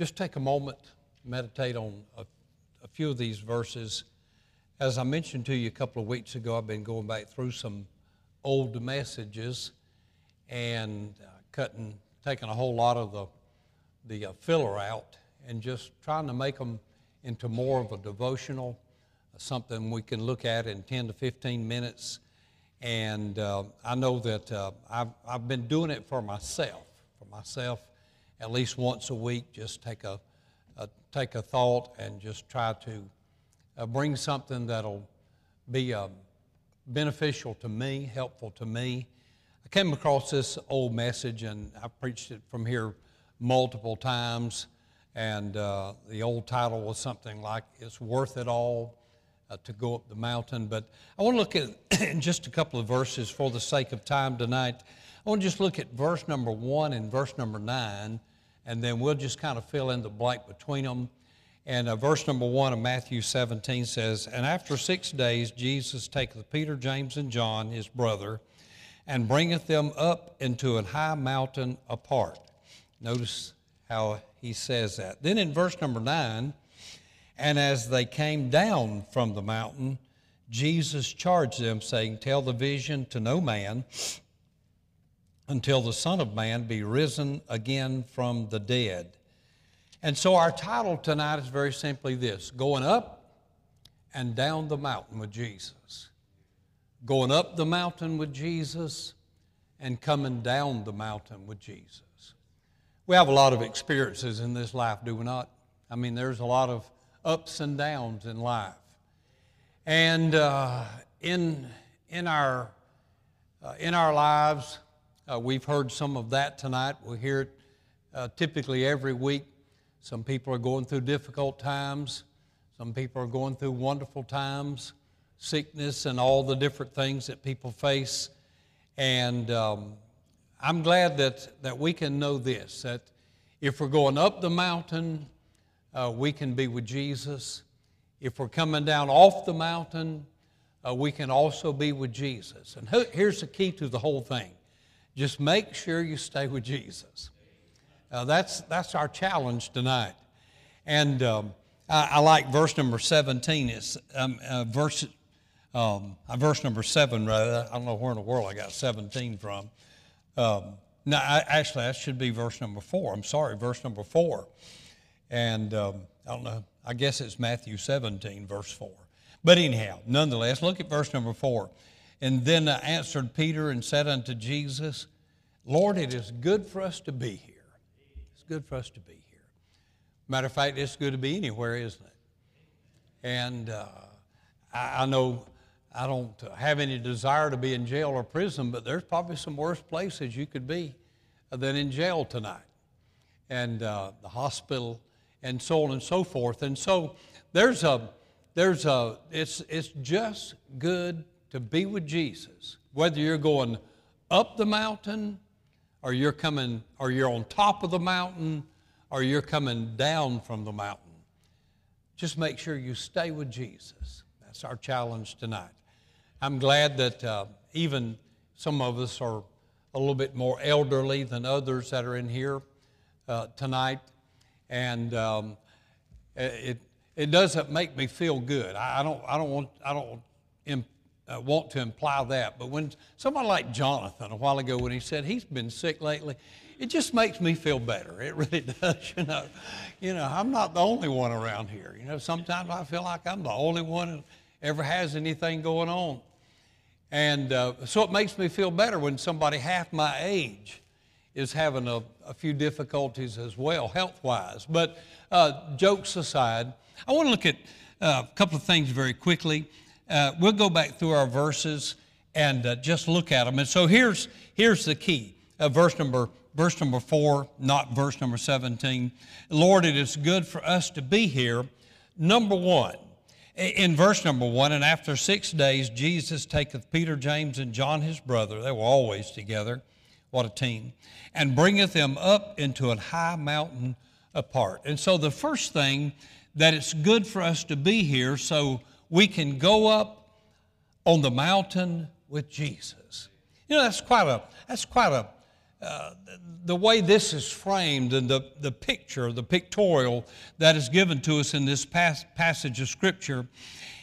just take a moment, meditate on a, a, few of these verses. As I mentioned to you a couple of weeks ago, I've been going back through some old messages and uh, cutting, taking a whole lot of the, the uh, filler out and just trying to make them into more of a devotional, something we can look at in 10 to 15 minutes. And uh, I know that uh, I've, I've been doing it for myself, for myself at least once a week, just take a, a take a thought and just try to uh, bring something that'll be uh, beneficial to me, helpful to me. I came across this old message and I preached it from here multiple times. And uh, the old title was something like "It's Worth It All." Uh, to go up the mountain. But I want to look at just a couple of verses for the sake of time tonight. I want to just look at verse number one and verse number nine and then we'll just kind of fill in the blank between them. And uh, verse number one of Matthew 17 says, And after six days, Jesus taketh Peter, James, and John, his brother, and bringeth them up into an high mountain apart. Notice how he says that. Then in verse number nine, and as they came down from the mountain, Jesus charged them, saying, Tell the vision to no man until the Son of Man be risen again from the dead. And so our title tonight is very simply this Going Up and Down the Mountain with Jesus. Going up the mountain with Jesus and coming down the mountain with Jesus. We have a lot of experiences in this life, do we not? I mean, there's a lot of ups and downs in life. And uh, in, in, our, uh, in our lives, uh, we've heard some of that tonight. We hear it uh, typically every week. Some people are going through difficult times. Some people are going through wonderful times, sickness, and all the different things that people face. And um, I'm glad that, that we can know this that if we're going up the mountain, uh, we can be with Jesus. If we're coming down off the mountain, uh, we can also be with Jesus. And here's the key to the whole thing just make sure you stay with Jesus. Uh, that's, that's our challenge tonight. And um, I, I, like verse number 17. It's um, uh, verse, um, uh, verse number 7, rather. I don't know where in the world I got 17 from. Um, no, I, actually, that should be verse number 4. I'm sorry, verse number 4. And um, I don't know, I guess it's Matthew 17, verse 4. But anyhow, nonetheless, look at verse number 4. And then answered Peter and said unto Jesus, Lord, it is good for us to be here. It's good for us to be here. Matter of fact, it's good to be anywhere, isn't it? And uh, I, I, know I don't have any desire to be in jail or prison, but there's probably some worse places you could be than in jail tonight, and uh, the hospital, and so on and so forth. And so there's a, there's a, it's, it's just good to be with Jesus, whether you're going up the mountain or you're coming or you're on top of the mountain or you're coming down from the mountain. Just make sure you stay with Jesus. That's our challenge tonight. I'm glad that uh, even some of us are a little bit more elderly than others that are in here uh, tonight. And um, it, it doesn't make me feel good. I, I don't, I don't want, I don't uh, want to imply that, but when somebody like Jonathan a while ago, when he said he's been sick lately, it just makes me feel better. It really does. You know, you know, I'm not the only one around here. You know, sometimes I feel like I'm the only one who ever has anything going on, and uh, so it makes me feel better when somebody half my age is having a, a few difficulties as well, health-wise. But uh, jokes aside, I want to look at uh, a couple of things very quickly uh, we'll go back through our verses and uh, just look at them. And so here's, here's the key verse number verse number four, not verse number seventeen. Lord, it is good for us to be here. Number one, in verse number one, and after six days, Jesus taketh Peter, James, and John his brother. They were always together. What a team! And bringeth them up into a high mountain apart. And so the first thing that it's good for us to be here so we can go up on the mountain with Jesus. You know, that's quite a, that's quite a, uh, the way this is framed and the, the picture, the pictorial that is given to us in this pas- passage of Scripture.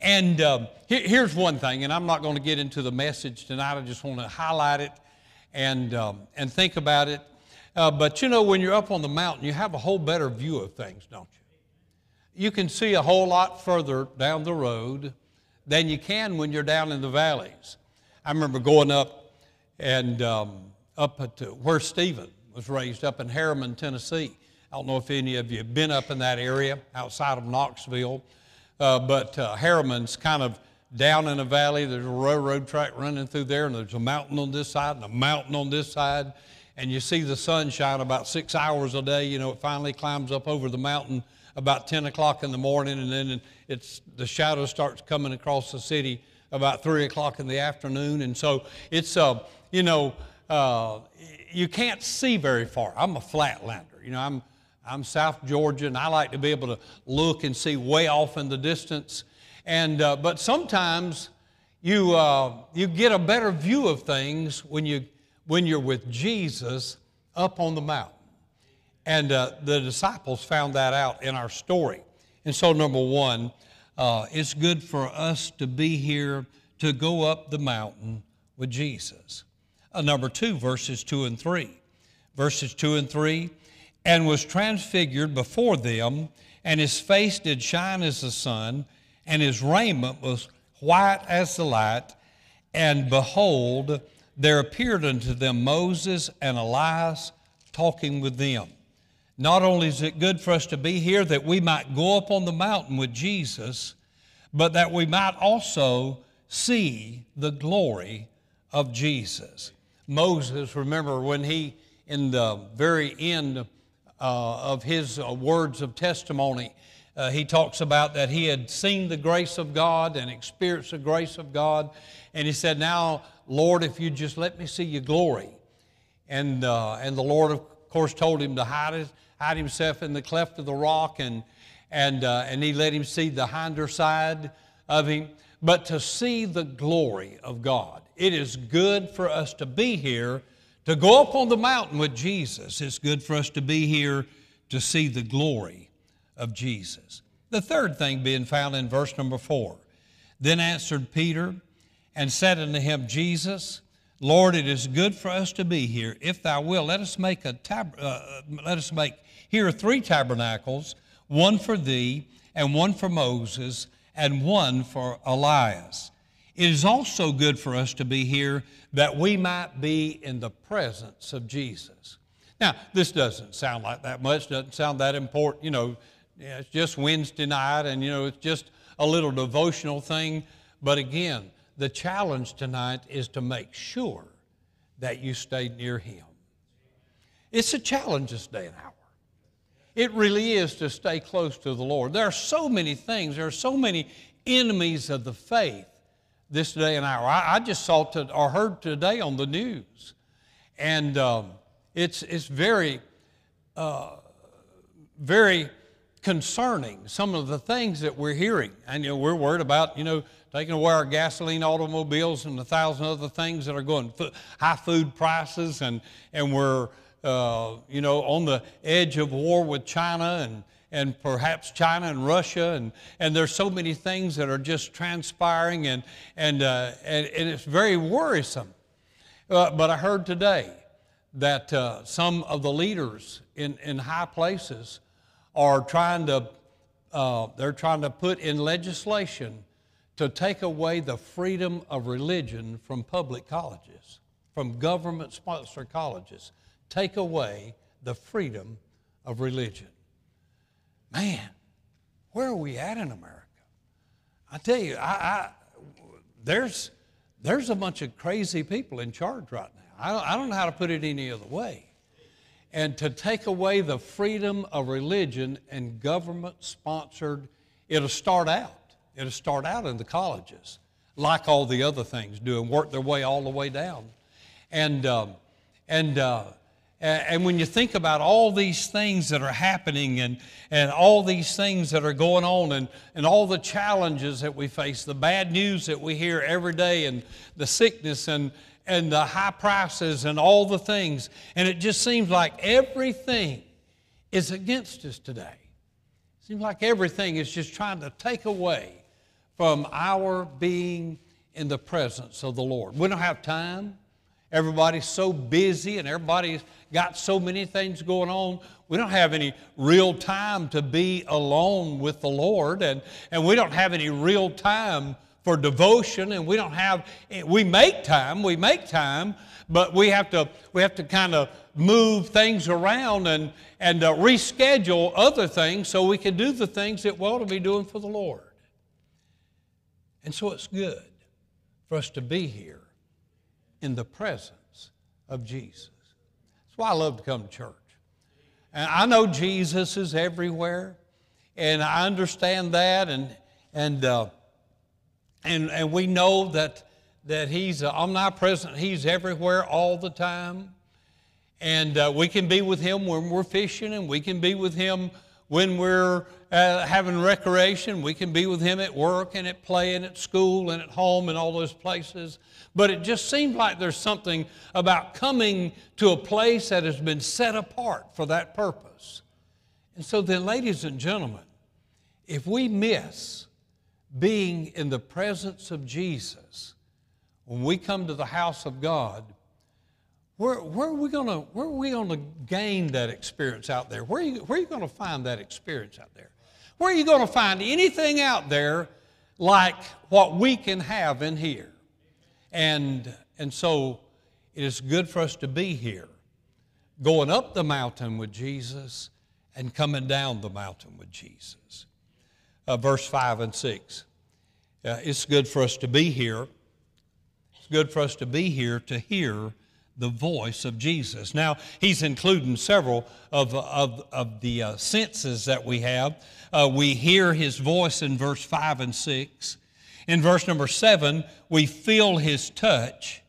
And um, here, here's one thing, and I'm not going to get into the message tonight, I just want to highlight it and, um, and think about it. Uh, but you know, when you're up on the mountain, you have a whole better view of things, don't you? You can see a whole lot further down the road than you can when you're down in the valleys. I remember going up and um, up at where Stephen was raised up in Harriman, Tennessee. I don't know if any of you have been up in that area outside of Knoxville, uh, but uh, Harriman's kind of down in a valley. There's a railroad track running through there, and there's a mountain on this side and a mountain on this side. And you see the sun shine about six hours a day. You know, it finally climbs up over the mountain about 10 o'clock in the morning, and then it's, the shadow starts coming across the city about 3 o'clock in the afternoon. And so it's, uh, you know, uh, you can't see very far. I'm a flatlander. You know, I'm, I'm South Georgia, and I like to be able to look and see way off in the distance. And, uh, but sometimes you, uh, you get a better view of things when, you, when you're with Jesus up on the mountain. And uh, the disciples found that out in our story. And so, number one, uh, it's good for us to be here to go up the mountain with Jesus. Uh, number two, verses two and three. Verses two and three, and was transfigured before them, and his face did shine as the sun, and his raiment was white as the light. And behold, there appeared unto them Moses and Elias talking with them. Not only is it good for us to be here that we might go up on the mountain with Jesus, but that we might also see the glory of Jesus. Moses, remember when he, in the very end uh, of his uh, words of testimony, uh, he talks about that he had seen the grace of God and experienced the grace of God. And he said, Now, Lord, if you just let me see your glory. And, uh, and the Lord, of course, told him to hide it hide himself in the cleft of the rock, and, and, uh, and he let him see the hinder side of him. But to see the glory of God, it is good for us to be here, to go up on the mountain with Jesus. It's good for us to be here to see the glory of Jesus. The third thing being found in verse number four. Then answered Peter and said unto him, Jesus, Lord, it is good for us to be here. If thou will, let us make a tab- uh, let us make here three tabernacles one for thee, and one for Moses, and one for Elias. It is also good for us to be here that we might be in the presence of Jesus. Now, this doesn't sound like that much, doesn't sound that important. You know, it's just Wednesday night, and you know, it's just a little devotional thing. But again, the challenge tonight is to make sure that you stay near Him. It's a challenge this day and hour. It really is to stay close to the Lord. There are so many things, there are so many enemies of the faith this day and hour. I, I just saw to, or heard today on the news, and um, it's, it's very, uh, very concerning some of the things that we're hearing. And you know, we're worried about, you know, taking away our gasoline automobiles and a thousand other things that are going high food prices, and, and we're uh, you know, on the edge of war with China and, and perhaps China and Russia. And, and there's so many things that are just transpiring, and, and, uh, and, and, it's very worrisome. Uh, but I heard today that uh, some of the leaders in, in high places are trying to, uh, they're trying to put in legislation to take away the freedom of religion from public colleges, from government sponsored colleges take away the freedom of religion. Man, where are we at in America? I tell you, I, I, there's, there's a bunch of crazy people in charge right now. I don't, I don't know how to put it any other way. And to take away the freedom of religion and government sponsored, it'll start out. It'll start out in the colleges, like all the other things do, and work their way all the way down. And, um, and, uh, and when you think about all these things that are happening and, and all these things that are going on and, and all the challenges that we face, the bad news that we hear every day, and the sickness and, and the high prices and all the things, and it just seems like everything is against us today. It seems like everything is just trying to take away from our being in the presence of the Lord. We don't have time. Everybody's so busy and everybody's got so many things going on. We don't have any real time to be alone with the Lord, and, and we don't have any real time for devotion, and we don't have, we make time, we make time, but we have to, we have to kind of move things around and, and uh, reschedule other things so we can do the things that we ought to be doing for the Lord. And so it's good for us to be here in the presence of Jesus. That's why I love to come to church. And I know Jesus is everywhere, and I understand that, and, and, uh, and, and we know that, that He's omnipresent, He's everywhere all the time. And uh, we can be with Him when we're fishing, and we can be with Him when we're uh, having recreation. We can be with Him at work and at play and at school and at home and all those places. But it just seems like there's something about coming to a place that has been set apart for that purpose. And so then, ladies and gentlemen, if we miss being in the presence of Jesus when we come to the house of God, where, where are we going to where are we to gain that experience out there? Where are you, where are you going to find that experience out there? Where are you going to find anything out there like what we can have in here? And, and so it is good for us to be here, going up the mountain with Jesus and coming down the mountain with Jesus. Uh, verse 5 and 6. Uh, it's good for us to be here. It's good for us to be here to hear the voice of Jesus. Now, he's including several of, of, of the uh, senses that we have. Uh, we hear his voice in verse 5 and 6. In verse number seven, we feel his touch.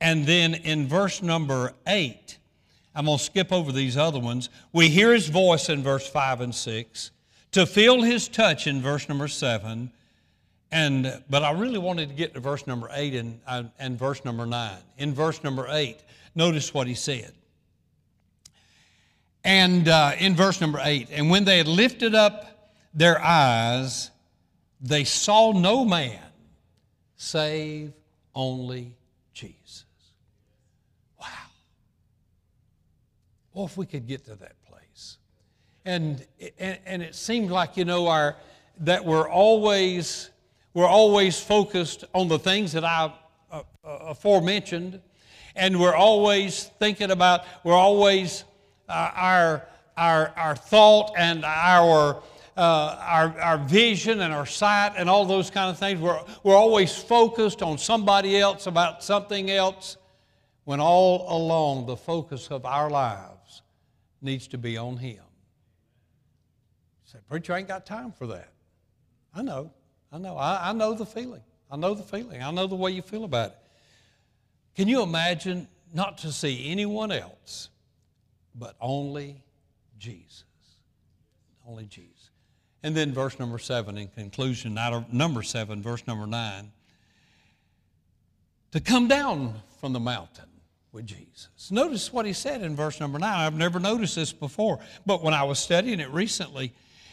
And then in verse number eight, I'm going to skip over these other ones. We hear his voice in verse five and six, to feel his touch in verse number seven. And, but I really wanted to get to verse number eight and, uh, and verse number nine. In verse number eight, notice what he said. And uh, in verse number eight, and when they had lifted up their eyes, they saw no man save only Jesus. Wow. Well, if we could get to that. And, and, and it seemed like, you know, our, that we're always, we're always focused on the things that I uh, uh, aforementioned. And we're always thinking about, we're always, uh, our, our, our thought and our uh, our, our vision and our sight and all those kind of things. We're, we're always focused on somebody else about something else when all along the focus of our lives needs to be on Him. Say, Preacher, I ain't got time for that. I know. I know. I, I know the feeling. I know the feeling. I know the way you feel about it. Can you imagine not to see anyone else but only Jesus? Only Jesus. And then verse number seven in conclusion, number seven, verse number nine, to come down from the mountain with Jesus. Notice what he said in verse number nine. I've never noticed this before, but when I was studying it recently,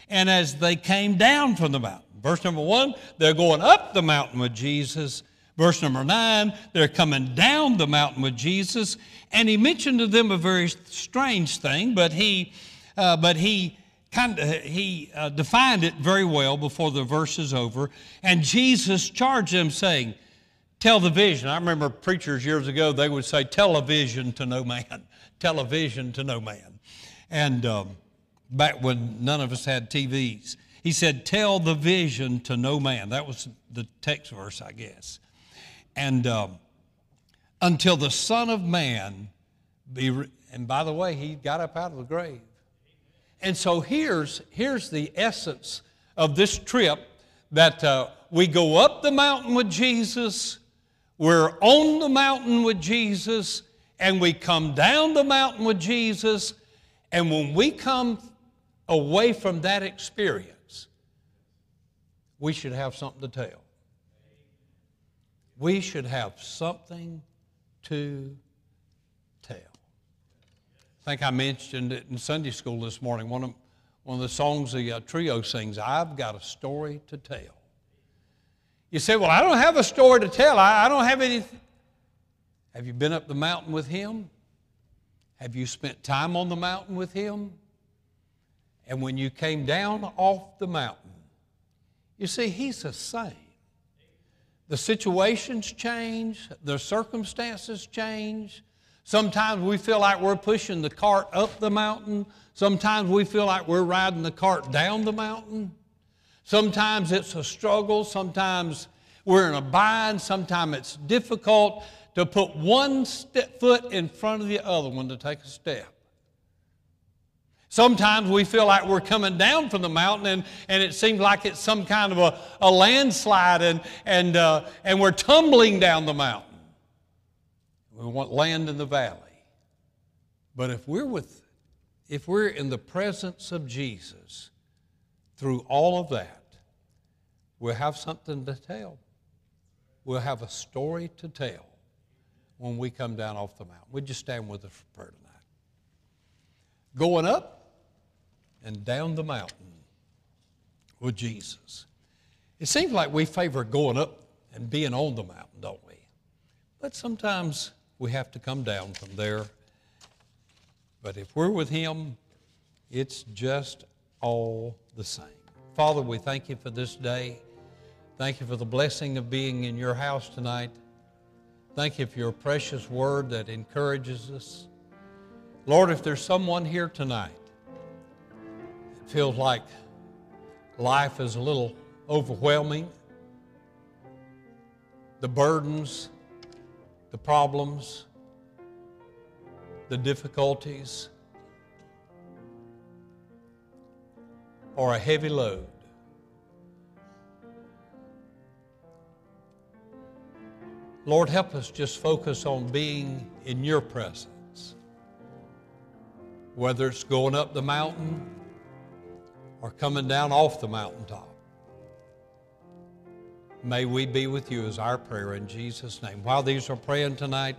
and as they came down from the mountain, verse number one, they're going up the mountain with Jesus. Verse number nine, they're coming down the mountain with Jesus, and he mentioned to them a very strange thing, but he, uh, but he kind of, he uh, defined it very well before the verse is over. And Jesus charged them, saying, Tell the vision. I remember preachers years ago, they would say, Tell a vision to no man. Tell a vision to no man. And um, back when none of us had TVs, he said, Tell the vision to no man. That was the text verse, I guess. And um, until the Son of Man be. Re- and by the way, he got up out of the grave. And so here's, here's the essence of this trip that uh, we go up the mountain with Jesus, we're on the mountain with Jesus, and we come down the mountain with Jesus. And when we come away from that experience, we should have something to tell. We should have something to tell. I think I mentioned it in Sunday school this morning. One of, one of the songs the uh, trio sings, I've got a story to tell. You say, Well, I don't have a story to tell. I, I don't have anything. Have you been up the mountain with him? Have you spent time on the mountain with him? And when you came down off the mountain, you see, he's the same. The situations change, the circumstances change, Sometimes we feel like we're pushing the cart up the mountain. Sometimes we feel like we're riding the cart down the mountain. Sometimes it's a struggle. Sometimes we're in a bind. Sometimes it's difficult to put one foot in front of the other one to take a step. Sometimes we feel like we're coming down from the mountain and, and it seems like it's some kind of a, a landslide and, and, uh, and we're tumbling down the mountain. We want land in the valley. But if we're with if we're in the presence of Jesus through all of that, we'll have something to tell. We'll have a story to tell when we come down off the mountain. Would you stand with us for prayer tonight? Going up and down the mountain with Jesus. It seems like we favor going up and being on the mountain, don't we? But sometimes we have to come down from there. But if we're with Him, it's just all the same. Father, we thank you for this day. Thank you for the blessing of being in your house tonight. Thank you for your precious word that encourages us. Lord, if there's someone here tonight feels like life is a little overwhelming, the burdens, the problems, the difficulties, are a heavy load. Lord, help us just focus on being in your presence. Whether it's going up the mountain or coming down off the mountaintop. May we be with you as our prayer in Jesus' name. While these are praying tonight,